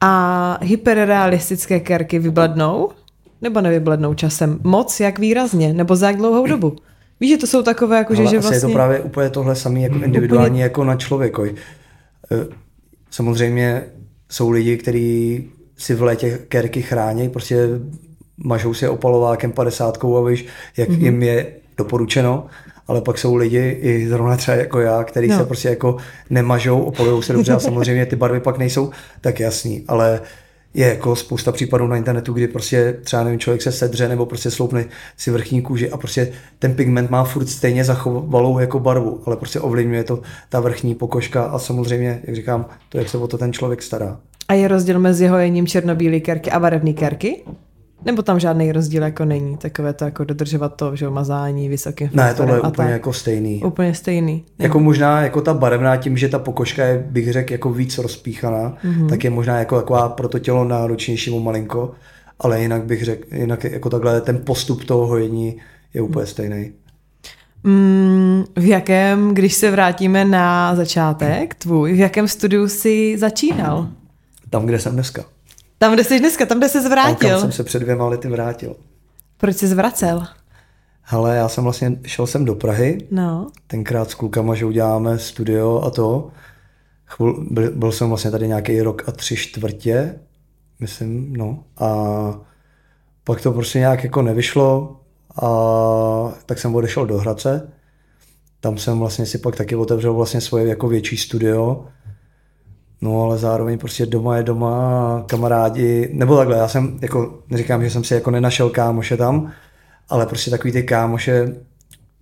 A hyperrealistické kerky vyblednou? Nebo nevyblednou časem? Moc, jak výrazně? Nebo za jak dlouhou dobu? Víš, že to jsou takové, jako že, že vlastně... je to vlastně- právě úplně tohle samé jako individuální úplně... jako na člověkoj. E, samozřejmě jsou lidi, kteří si v létě kerky chrání, prostě mažou si opalovákem 50 a víš, jak mm-hmm. jim je doporučeno ale pak jsou lidi, i zrovna třeba jako já, který no. se prostě jako nemažou, opolují se dobře a samozřejmě ty barvy pak nejsou tak jasný, ale je jako spousta případů na internetu, kdy prostě třeba nevím, člověk se sedře nebo prostě sloupne si vrchní kůži a prostě ten pigment má furt stejně zachovalou jako barvu, ale prostě ovlivňuje to ta vrchní pokožka a samozřejmě, jak říkám, to, jak se o to ten člověk stará. A je rozdíl mezi hojením černobílé kerky a barevné kerky? Nebo tam žádný rozdíl jako není, takové to jako dodržovat to, že mazání vysokým Ne, tohle je úplně tak. jako stejný. Úplně stejný. Jako možná jako ta barevná tím, že ta pokožka je, bych řekl, jako víc rozpíchaná, mm-hmm. tak je možná jako taková pro to tělo náročnější malinko, ale jinak bych řekl, jinak jako takhle ten postup toho hojení je úplně stejný. Mm, v jakém, když se vrátíme na začátek tvůj, v jakém studiu jsi začínal? Tam, kde jsem dneska. Tam, kde jsi dneska, tam, kde jsi zvrátil. Tam, jsem se před dvěma lety vrátil. Proč jsi zvracel? Hele, já jsem vlastně, šel jsem do Prahy, no. tenkrát s klukama, že uděláme studio a to. Chvil, byl, byl jsem vlastně tady nějaký rok a tři čtvrtě, myslím, no. A pak to prostě nějak jako nevyšlo a tak jsem odešel do Hradce. Tam jsem vlastně si pak taky otevřel vlastně svoje jako větší studio. No ale zároveň prostě doma je doma, kamarádi, nebo takhle, já jsem jako, neříkám, že jsem si jako nenašel kámoše tam, ale prostě takový ty kámoše,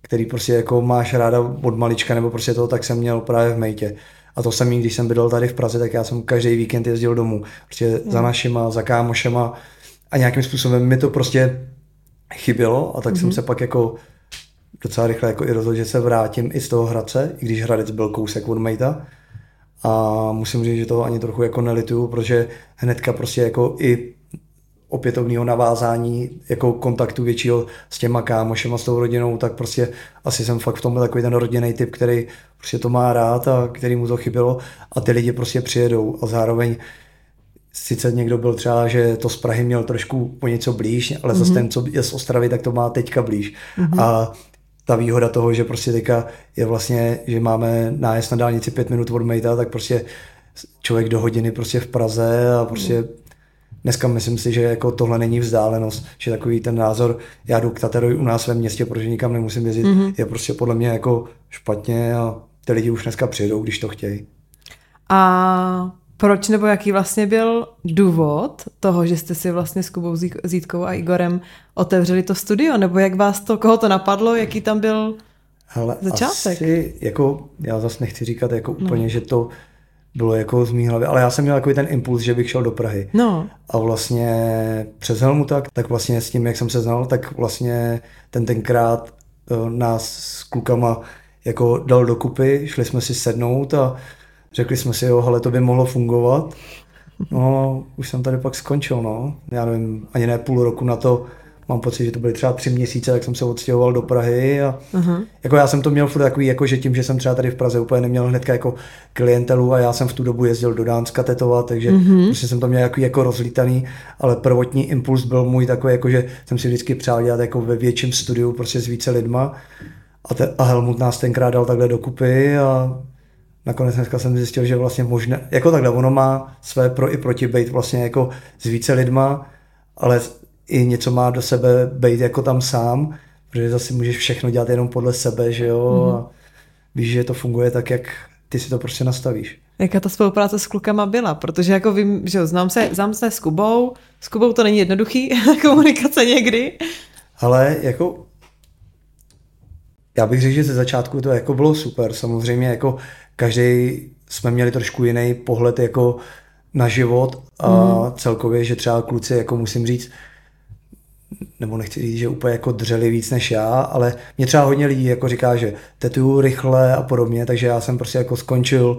který prostě jako máš ráda od malička, nebo prostě to, tak jsem měl právě v Mejtě. A to samý, když jsem bydlel tady v Praze, tak já jsem každý víkend jezdil domů. Prostě hmm. za našima, za kámošema a nějakým způsobem mi to prostě chybělo a tak hmm. jsem se pak jako docela rychle jako i rozhodl, že se vrátím i z toho Hradce, i když Hradec byl kousek od Mejta. A musím říct, že to ani trochu jako nelituju, protože hnedka prostě jako i opětovného navázání jako kontaktu většího s těma kámošema, s tou rodinou, tak prostě asi jsem fakt v tomhle takový ten rodinný typ, který prostě to má rád a který mu to chybělo a ty lidi prostě přijedou a zároveň sice někdo byl třeba, že to z Prahy měl trošku po něco blíž, ale mm-hmm. zase ten, co je z Ostravy, tak to má teďka blíž. Mm-hmm. A ta výhoda toho, že prostě teďka je vlastně, že máme nájezd na dálnici pět minut od Mejta, tak prostě člověk do hodiny prostě v Praze a prostě dneska myslím si, že jako tohle není vzdálenost, že takový ten názor, já jdu k Taterovi u nás ve městě, protože nikam nemusím jezdit, mm-hmm. je prostě podle mě jako špatně a ty lidi už dneska přijedou, když to chtějí. A proč nebo jaký vlastně byl důvod toho, že jste si vlastně s Kubou Zítkou a Igorem otevřeli to studio, nebo jak vás to, koho to napadlo, jaký tam byl Hele, začátek? Asi, jako, já zase nechci říkat jako no. úplně, že to bylo jako z mý hlavy, ale já jsem měl takový ten impuls, že bych šel do Prahy. No. A vlastně přes Helmuta, tak vlastně s tím, jak jsem se znal, tak vlastně ten tenkrát uh, nás s klukama jako dal dokupy, šli jsme si sednout a řekli jsme si, jo, ale to by mohlo fungovat. No, už jsem tady pak skončil, no. Já nevím, ani ne půl roku na to, mám pocit, že to byly třeba tři měsíce, tak jsem se odstěhoval do Prahy a uh-huh. jako já jsem to měl furt takový, jako že tím, že jsem třeba tady v Praze úplně neměl hnedka jako klientelu a já jsem v tu dobu jezdil do Dánska tetovat, takže uh-huh. prostě jsem to měl jako, jako rozlítaný, ale prvotní impuls byl můj takový, jako že jsem si vždycky přál dělat jako ve větším studiu prostě s více lidma a, te, a Helmut nás tenkrát dal takhle dokupy a nakonec dneska jsem zjistil, že vlastně možná, jako takhle, ono má své pro i proti být vlastně jako s více lidma, ale i něco má do sebe být jako tam sám, protože zase můžeš všechno dělat jenom podle sebe, že jo, mm. a víš, že to funguje tak, jak ty si to prostě nastavíš. Jaká ta spolupráce s klukama byla? Protože jako vím, že jo, znám se, znám se s Kubou, s Kubou to není jednoduchý, (laughs) komunikace někdy. Ale jako já bych řekl, že ze začátku to jako bylo super. Samozřejmě jako každý jsme měli trošku jiný pohled jako na život a mm. celkově, že třeba kluci, jako musím říct, nebo nechci říct, že úplně jako dřeli víc než já, ale mě třeba hodně lidí jako říká, že tetuju rychle a podobně, takže já jsem prostě jako skončil,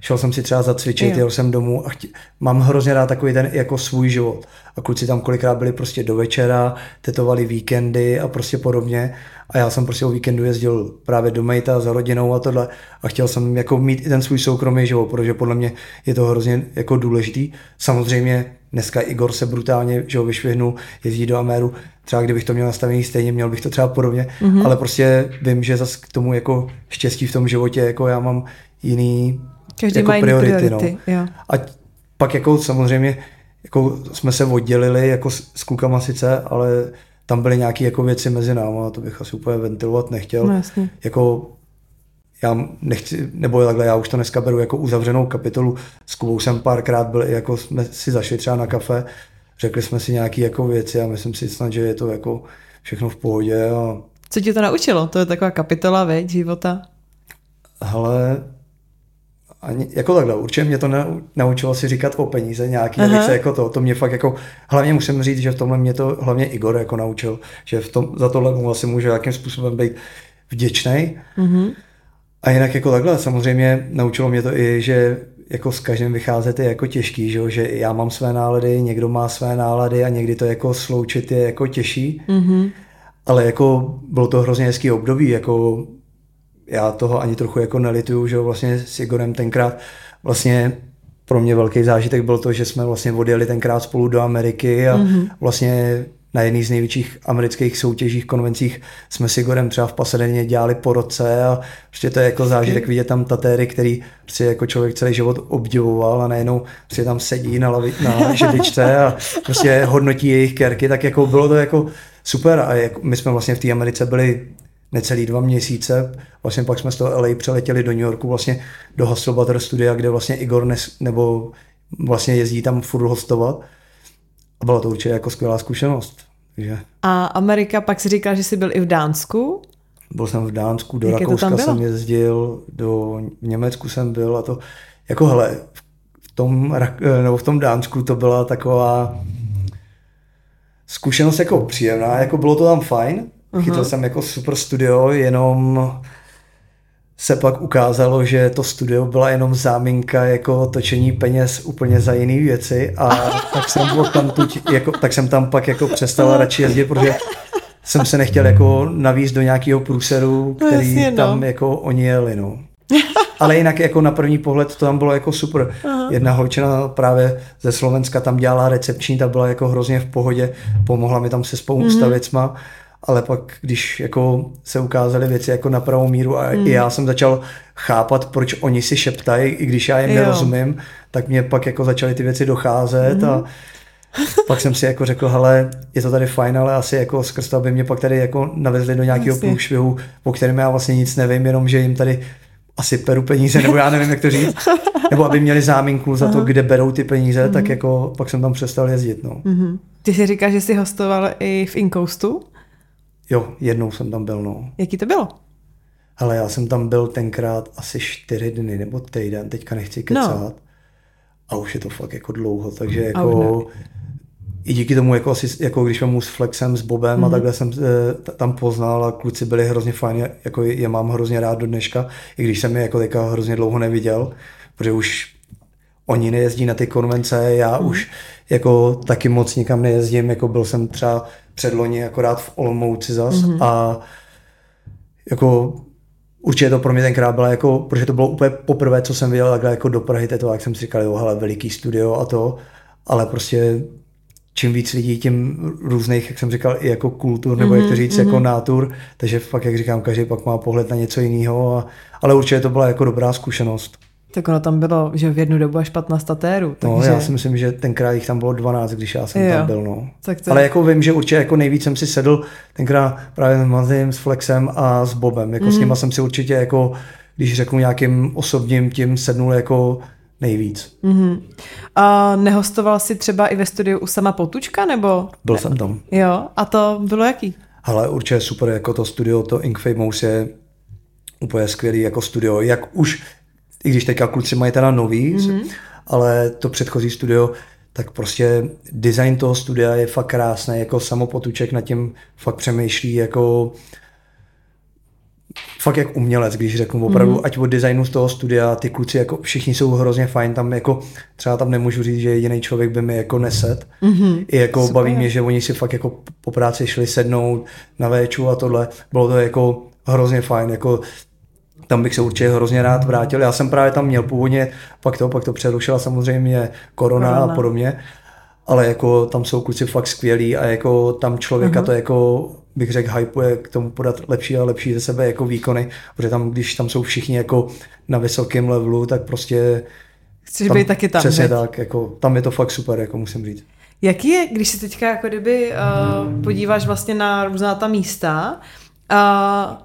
šel jsem si třeba zacvičit, jel jsem domů a chtě, mám hrozně rád takový ten jako svůj život. A kluci tam kolikrát byli prostě do večera, tetovali víkendy a prostě podobně. A já jsem prostě o víkendu jezdil právě do Mejta za rodinou a tohle a chtěl jsem jako mít i ten svůj soukromý život, protože podle mě je to hrozně jako důležitý. Samozřejmě Dneska Igor se brutálně že ho vyšvihnul, jezdí do Améru. Třeba kdybych to měl nastavený stejně, měl bych to třeba podobně, mm-hmm. ale prostě vím, že zase k tomu jako štěstí v tom životě, jako já mám jiný Každý jako má priority. priority no. jo. A pak jako samozřejmě jako jsme se oddělili jako s, s klukama sice, ale tam byly nějaké jako věci mezi náma a to bych asi úplně ventilovat nechtěl. No, jasně. Jako já nechci, nebo takhle, já už to dneska beru jako uzavřenou kapitolu. S Kubou jsem párkrát byl, jako jsme si zašli třeba na kafe, řekli jsme si nějaké jako věci a myslím si snad, že je to jako všechno v pohodě. A... Co tě to naučilo? To je taková kapitola, veď, života? Ale ani, jako takhle, určitě mě to naučilo si říkat o peníze nějaký věci jako to, to mě fakt jako, hlavně musím říct, že v tomhle mě to hlavně Igor jako naučil, že v tom, za tohle mu asi může jakým způsobem být vděčný. Mm-hmm. A jinak jako takhle, samozřejmě naučilo mě to i, že jako s každým vycházet je jako těžký, že, že já mám své nálady, někdo má své nálady a někdy to jako sloučit je jako těžší. Mm-hmm. Ale jako bylo to hrozně hezký období, jako já toho ani trochu jako nelituju, že vlastně s Igorem tenkrát vlastně pro mě velký zážitek byl to, že jsme vlastně odjeli tenkrát spolu do Ameriky a mm-hmm. vlastně na jedných z největších amerických soutěžích, konvencích jsme s Igorem třeba v Pasadeně dělali po roce a prostě to je jako zážitek vidět tam tatéry, který prostě jako člověk celý život obdivoval a najednou prostě tam sedí na, lavi, na židličce a prostě hodnotí jejich kerky, tak jako bylo to jako super a jak, my jsme vlastně v té Americe byli necelý dva měsíce, vlastně pak jsme z toho LA přeletěli do New Yorku, vlastně do Hasselbutter studia, kde vlastně Igor nes, nebo vlastně jezdí tam furt hostovat a byla to určitě jako skvělá zkušenost. Takže... A Amerika, pak si říkal, že jsi byl i v Dánsku? Byl jsem v Dánsku, do Jak Rakouska jsem jezdil, do v Německu jsem byl a to, jako hele, v tom, nebo v tom Dánsku to byla taková zkušenost jako příjemná, jako bylo to tam fajn, uh-huh. chytil jsem jako super studio, jenom se pak ukázalo, že to studio byla jenom záminka jako točení peněz úplně za jiné věci a (laughs) tak jsem, tam tuď, jako, tak jsem tam pak jako přestal radši jezdit, protože jsem se nechtěl jako navíst do nějakého průseru, no který Jasně, no. tam jako oni jeli, no. Ale jinak jako na první pohled to tam bylo jako super. Aha. Jedna holčina právě ze Slovenska tam dělala recepční, ta byla jako hrozně v pohodě, pomohla mi tam se spousta mm-hmm. věcma, ale pak když jako se ukázaly věci jako na pravou míru a mm. i já jsem začal chápat, proč oni si šeptají, i když já jim jo. nerozumím, tak mě pak jako začaly ty věci docházet mm. a pak jsem si jako řekl, hele, je to tady fajn, ale asi jako skrz to, aby mě pak tady jako navezli do nějakého průšvihu, po kterém já vlastně nic nevím, jenom že jim tady asi peru peníze, nebo já nevím, jak to říct, (laughs) nebo aby měli záminku za to, kde berou ty peníze, mm-hmm. tak mhm. jako pak jsem tam přestal jezdit. No. Mm-hmm. Ty si říkáš, že jsi hostoval i v Incoastu? Jo, jednou jsem tam byl, no. Jaký to bylo? Hele, já jsem tam byl tenkrát asi čtyři dny nebo týden, teďka nechci kecat. No. A už je to fakt jako dlouho, takže jako i díky tomu, jako, asi, jako když mám s Flexem, s Bobem mm. a mhm. takhle jsem e, tam poznal a kluci byli hrozně fajn, jako je mám hrozně rád do dneška, i když jsem je jako teďka hrozně dlouho neviděl, protože už oni nejezdí na ty konvence, já mm. už jako taky moc nikam nejezdím, jako byl jsem třeba předloni akorát v Olomouci zas mm. a jako určitě to pro mě tenkrát bylo jako, protože to bylo úplně poprvé, co jsem viděl takhle jako do Prahy, to, jak jsem si říkal, jo, hele, veliký studio a to, ale prostě čím víc lidí, tím různých, jak jsem říkal, i jako kultur, nebo mm-hmm, jak to mhm, říct, mm-hmm. jako mhm. nátur, takže fakt, jak říkám, každý pak má pohled na něco jiného, a, ale určitě to byla jako dobrá zkušenost. Tak ono tam bylo, že v jednu dobu až 15 statérů. No, takže... No, já si myslím, že tenkrát jich tam bylo 12, když já jsem jo. tam byl. No. Tak to... Ale jako vím, že určitě jako nejvíc jsem si sedl tenkrát právě s Mazim, s Flexem a s Bobem. Jako mm. s mhm. nima jsem si určitě jako, když řeknu nějakým osobním, tím sednul jako nejvíc. Mm-hmm. A nehostoval jsi třeba i ve studiu u sama Potučka, nebo? Byl jsem tam. Jo, a to bylo jaký? Ale určitě super, jako to studio, to Ink Famous je úplně skvělý jako studio, jak už, i když teďka kluci mají teda nový, mm-hmm. ale to předchozí studio, tak prostě design toho studia je fakt krásný, jako samopotuček nad tím fakt přemýšlí, jako fakt jak umělec, když řeknu opravdu, mm. ať od designu z toho studia, ty kluci jako všichni jsou hrozně fajn, tam jako třeba tam nemůžu říct, že jediný člověk by mi jako neset. Mm-hmm. I jako Super. baví mě, že oni si fakt jako po práci šli sednout na véču a tohle. Bylo to jako hrozně fajn, jako tam bych se určitě hrozně rád vrátil. Já jsem právě tam měl původně, pak to, pak to přerušila samozřejmě korona, korona. a podobně, ale jako tam jsou kluci fakt skvělí a jako tam člověka uh-huh. to jako bych řekl, hypuje k tomu podat lepší a lepší ze sebe jako výkony, protože tam, když tam jsou všichni jako na vysokém levelu, tak prostě Chceš tam, být taky tam. Přesně veď? tak, jako, tam je to fakt super, jako musím říct. Jaký je, když se teďka jako kdyby uh, podíváš vlastně na různá ta místa, uh,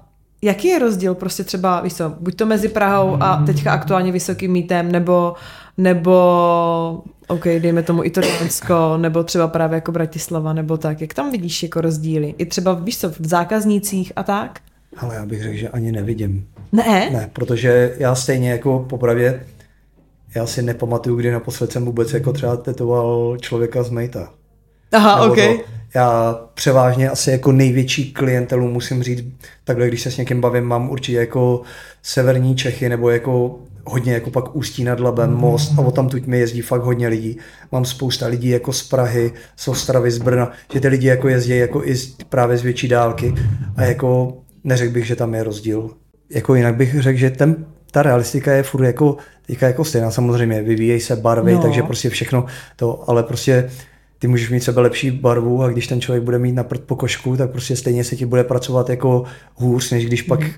jaký je rozdíl prostě třeba, víš co, buď to mezi Prahou a teďka aktuálně Vysokým mítem, nebo, nebo OK, dejme tomu i to Dánsko, nebo třeba právě jako Bratislava, nebo tak. Jak tam vidíš jako rozdíly? I třeba, víš co, v zákaznících a tak? Ale já bych řekl, že ani nevidím. Ne? Ne, protože já stejně jako popravě, já si nepamatuju, kdy naposled jsem vůbec jako třeba tetoval člověka z Mejta. Aha, Nebo ok. To, já převážně asi jako největší klientelu musím říct, takhle když se s někým bavím, mám určitě jako severní Čechy nebo jako hodně jako pak Ústí nad Labem, Most a o tam tuď mi jezdí fakt hodně lidí. Mám spousta lidí jako z Prahy, z Ostravy, z Brna, že ty lidi jako jezdí jako i z, právě z větší dálky a jako neřekl bych, že tam je rozdíl. Jako jinak bych řekl, že ten, ta realistika je furt jako, jako stejná samozřejmě, vyvíjejí se barvy, no. takže prostě všechno to, ale prostě ty můžeš mít sebe lepší barvu a když ten člověk bude mít na prd pokožku, tak prostě stejně se ti bude pracovat jako hůř, než když pak mm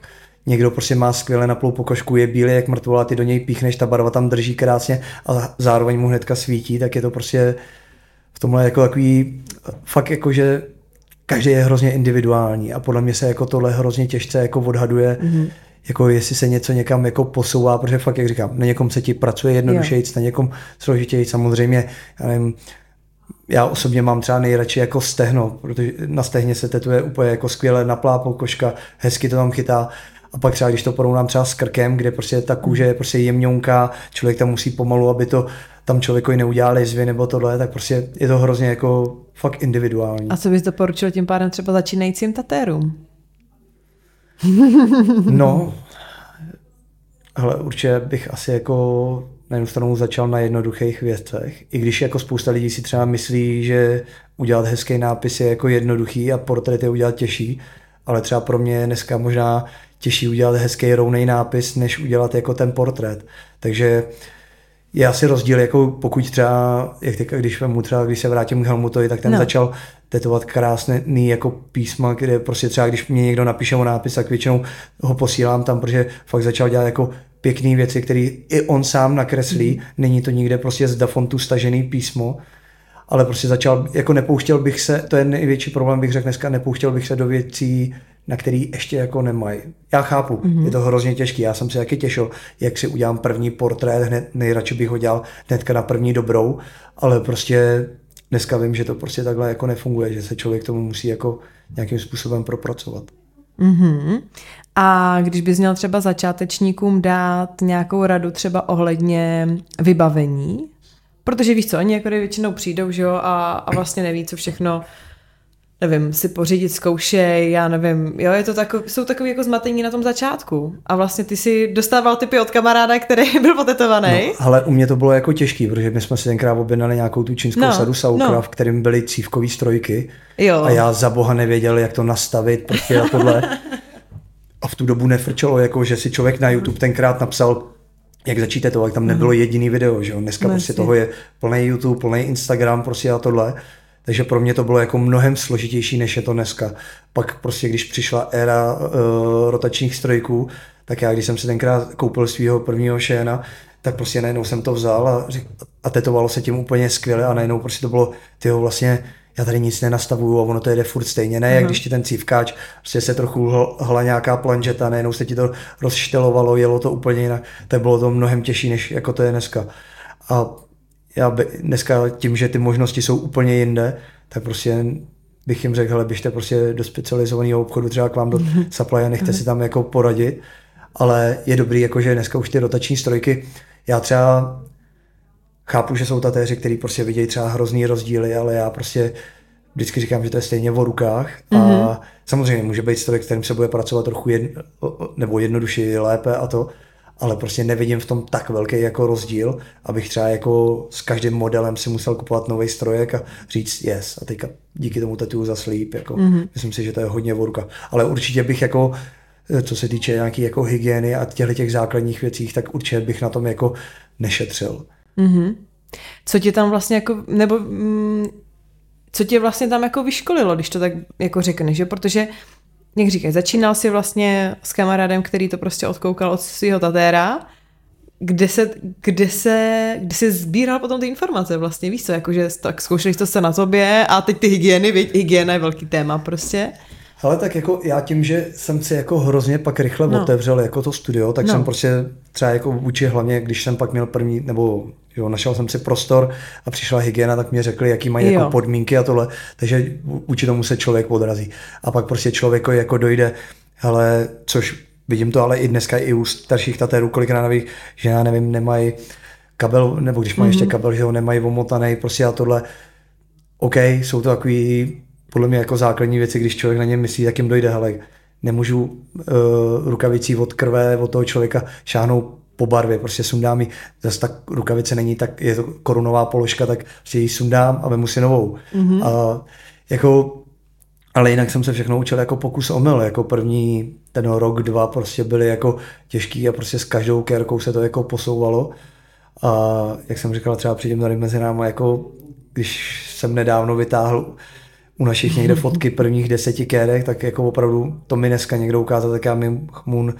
někdo prostě má skvěle naplou pokožku, je bílý jak mrtvola, ty do něj píchneš, ta barva tam drží krásně a zároveň mu hnedka svítí, tak je to prostě v tomhle jako takový, fakt jako, že každý je hrozně individuální a podle mě se jako tohle hrozně těžce jako odhaduje, mm-hmm. jako jestli se něco někam jako posouvá, protože fakt, jak říkám, na někom se ti pracuje jednodušeji, na někom složitěji, samozřejmě, já nevím, já osobně mám třeba nejradši jako stehno, protože na stehně se tetuje úplně jako skvěle naplá koška, hezky to tam chytá. A pak třeba, když to porovnám třeba s krkem, kde prostě ta kůže je prostě jemňonká, člověk tam musí pomalu, aby to tam člověkovi neudělali zvy nebo tohle, tak prostě je to hrozně jako fakt individuální. A co bys doporučil tím pádem třeba začínajícím tatérům? no, ale určitě bych asi jako na jednu stranu začal na jednoduchých věcech. I když jako spousta lidí si třeba myslí, že udělat hezký nápis je jako jednoduchý a portrét je udělat těžší, ale třeba pro mě je dneska možná těžší udělat hezký rovný nápis, než udělat jako ten portrét. Takže je asi rozdíl, jako pokud třeba, jak teďka, když mu třeba, když se vrátím k Helmutovi, tak ten no. začal tetovat krásný jako písma, kde prostě třeba, když mě někdo napíše o nápis, tak většinou ho posílám tam, protože fakt začal dělat jako pěkné věci, které i on sám nakreslí. Mm. Není to nikde prostě z Dafontu stažený písmo, ale prostě začal, jako nepouštěl bych se, to je největší problém, bych řekl dneska, nepouštěl bych se do věcí, na který ještě jako nemají. Já chápu, mm-hmm. je to hrozně těžký, já jsem si taky těšil, jak si udělám první portrét, hned, nejradši bych ho dělal hnedka na první dobrou, ale prostě dneska vím, že to prostě takhle jako nefunguje, že se člověk tomu musí jako nějakým způsobem propracovat. Mm-hmm. A když bys měl třeba začátečníkům dát nějakou radu třeba ohledně vybavení, protože víš co, oni jako většinou přijdou, že jo, a, a vlastně neví, co všechno nevím, si pořídit zkoušej, já nevím, jo, je to takov, jsou takový jako zmatení na tom začátku. A vlastně ty si dostával typy od kamaráda, který (laughs) byl potetovaný. No, ale u mě to bylo jako těžký, protože my jsme si tenkrát objednali nějakou tu čínskou no, sadu Saukra, no. v kterým byly cívkové strojky. Jo. A já za boha nevěděl, jak to nastavit, prostě a tohle. (laughs) a v tu dobu nefrčelo, jako že si člověk na YouTube tenkrát napsal jak začít to, tam nebylo mhm. jediný video, že jo? Dneska no, prostě toho je plný YouTube, plný Instagram, prostě a tohle. Takže pro mě to bylo jako mnohem složitější, než je to dneska. Pak prostě, když přišla éra uh, rotačních strojků, tak já, když jsem si tenkrát koupil svého prvního šéna, tak prostě najednou jsem to vzal a, a tetovalo se tím úplně skvěle a najednou prostě to bylo, tyho vlastně já tady nic nenastavuju a ono to jede furt stejně. Ne, jak když ti ten cívkáč, prostě se trochu hla nějaká planžeta, najednou se ti to rozštelovalo, jelo to úplně jinak, tak bylo to mnohem těžší, než jako to je dneska. A já by, dneska tím, že ty možnosti jsou úplně jinde, tak prostě bych jim řekl, hele, běžte prostě do specializovaného obchodu, třeba k vám do mm-hmm. supply a nechte si tam jako poradit. Ale je dobrý, jakože dneska už ty rotační strojky, já třeba chápu, že jsou tatéři, kteří prostě vidějí třeba hrozný rozdíly, ale já prostě vždycky říkám, že to je stejně o rukách mm-hmm. a mhm. samozřejmě může být stroj, kterým se bude pracovat trochu jedno, nebo jednodušeji lépe a to, ale prostě nevidím v tom tak velký jako rozdíl, abych třeba jako s každým modelem si musel kupovat nový strojek a říct yes a teďka díky tomu tetuju za sleep, jako mm-hmm. myslím si, že to je hodně v rukách. Ale určitě bych jako co se týče nějaký jako hygieny a těchto těch základních věcí, tak určitě bych na tom jako nešetřil. Mm-hmm. Co ti tam vlastně jako, nebo mm, co tě vlastně tam jako vyškolilo, když to tak jako řekneš, že? Protože jak říkají, začínal si vlastně s kamarádem, který to prostě odkoukal od svého tatéra, kde se, kde se, kde se sbíral potom ty informace vlastně, víš co, jakože tak zkoušeli to se na tobě a teď ty hygieny, víš, hygiena je velký téma prostě. Ale tak jako já tím, že jsem si jako hrozně pak rychle no. otevřel jako to studio, tak no. jsem prostě třeba jako vůči hlavně, když jsem pak měl první, nebo jo, našel jsem si prostor a přišla hygiena, tak mě řekli, jaký mají jako podmínky a tohle, takže vůči tomu se člověk odrazí. A pak prostě člověko jako dojde, ale což vidím to ale i dneska i u starších tatérů, kolikrát že já nevím, nemají kabel, nebo když mají mm-hmm. ještě kabel, že ho nemají omotaný, prostě a tohle, OK, jsou to takový podle mě jako základní věci, když člověk na ně myslí, tak jim dojde, ale nemůžu uh, rukavicí od krve od toho člověka šáhnout po barvě, prostě sundám ji, zase tak rukavice není tak, je to korunová položka, tak prostě ji sundám a vemu si novou. Mm-hmm. A jako, ale jinak jsem se všechno učil jako pokus omyl, jako první ten rok, dva prostě byly jako těžký a prostě s každou kérkou se to jako posouvalo. A jak jsem říkal, třeba přijím tady mezi námi, jako když jsem nedávno vytáhl u našich někde (laughs) fotky prvních deseti kérek, tak jako opravdu to mi dneska někdo ukázal, tak já mi chmun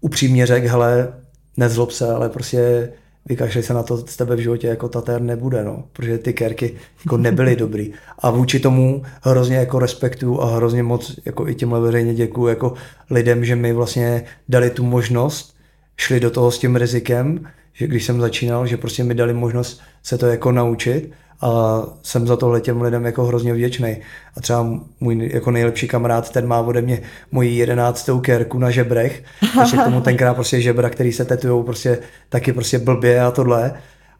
upřímně řekl, hele, nezlob se, ale prostě vykašli se na to, z tebe v životě jako tatér nebude, no, protože ty kérky jako nebyly (laughs) dobrý. A vůči tomu hrozně jako respektuju a hrozně moc jako i tímhle veřejně děkuju jako lidem, že mi vlastně dali tu možnost, šli do toho s tím rizikem, že když jsem začínal, že prostě mi dali možnost se to jako naučit a jsem za tohle těm lidem jako hrozně vděčný. A třeba můj jako nejlepší kamarád, ten má ode mě moji jedenáctou kérku na žebrech, ještě k tomu tenkrát prostě žebra, který se tetujou prostě taky prostě blbě a tohle.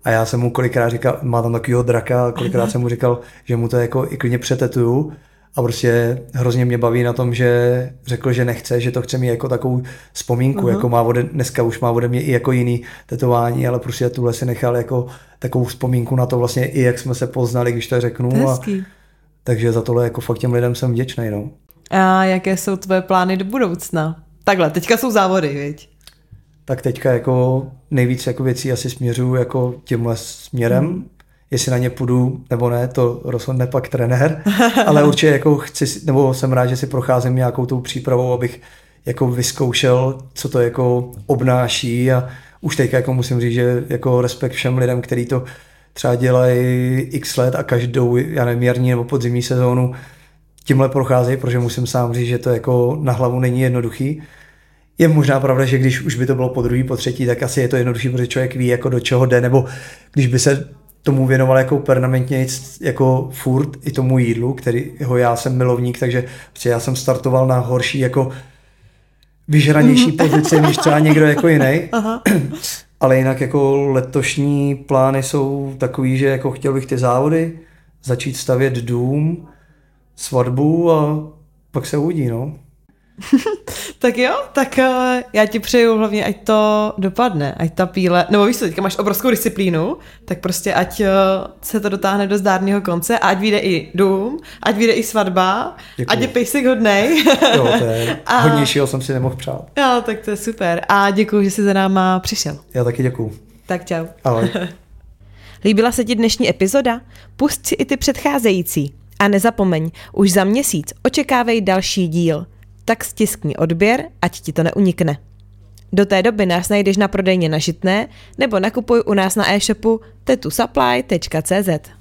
A já jsem mu kolikrát říkal, má tam takovýho draka, kolikrát jsem mu říkal, že mu to jako i klidně přetetuju a prostě hrozně mě baví na tom, že řekl, že nechce, že to chce mít jako takovou vzpomínku, uh-huh. jako má ode, dneska už má ode mě i jako jiný tetování, ale prostě tuhle si nechal jako takovou vzpomínku na to vlastně i jak jsme se poznali, když to řeknu. To a, takže za tohle jako fakt těm lidem jsem vděčný. No. A jaké jsou tvoje plány do budoucna? Takhle, teďka jsou závody, viď? Tak teďka jako nejvíc jako věcí asi směřuju jako tímhle směrem. Hmm jestli na ně půjdu nebo ne, to rozhodne pak trenér, (laughs) ale určitě jako chci, nebo jsem rád, že si procházím nějakou tou přípravou, abych jako vyzkoušel, co to jako obnáší a už teď jako musím říct, že jako respekt všem lidem, kteří to třeba dělají x let a každou, já nevím, jarní nebo podzimní sezónu tímhle procházejí, protože musím sám říct, že to jako na hlavu není jednoduchý. Je možná pravda, že když už by to bylo po druhý, po třetí, tak asi je to jednodušší, protože člověk ví, jako do čeho jde, nebo když by se tomu věnoval jako permanentně jako furt i tomu jídlu, kterýho já jsem milovník, takže prostě já jsem startoval na horší jako vyžranější mm-hmm. pozici než třeba někdo jako jiný. (laughs) (clears throat) Ale jinak jako letošní plány jsou takový, že jako chtěl bych ty závody, začít stavět dům, svatbu a pak se uvidí, no. (laughs) tak jo, tak uh, já ti přeju hlavně, ať to dopadne, ať ta píle, nebo víš co, teďka máš obrovskou disciplínu, tak prostě ať uh, se to dotáhne do zdárného konce a ať vyjde i dům, ať vyjde i svatba, Děkuju. ať je pejsek hodnej. (laughs) jo, to je (laughs) a, hodnějšího jsem si nemohl přát. Jo, tak to je super a děkuji, že jsi za náma přišel. Já taky děkuju. Tak čau. Ahoj. (laughs) Líbila se ti dnešní epizoda? Pust si i ty předcházející. A nezapomeň, už za měsíc očekávej další díl – tak stiskni odběr, ať ti to neunikne. Do té doby nás najdeš na prodejně na Žitné nebo nakupuj u nás na e-shopu tetusupply.cz.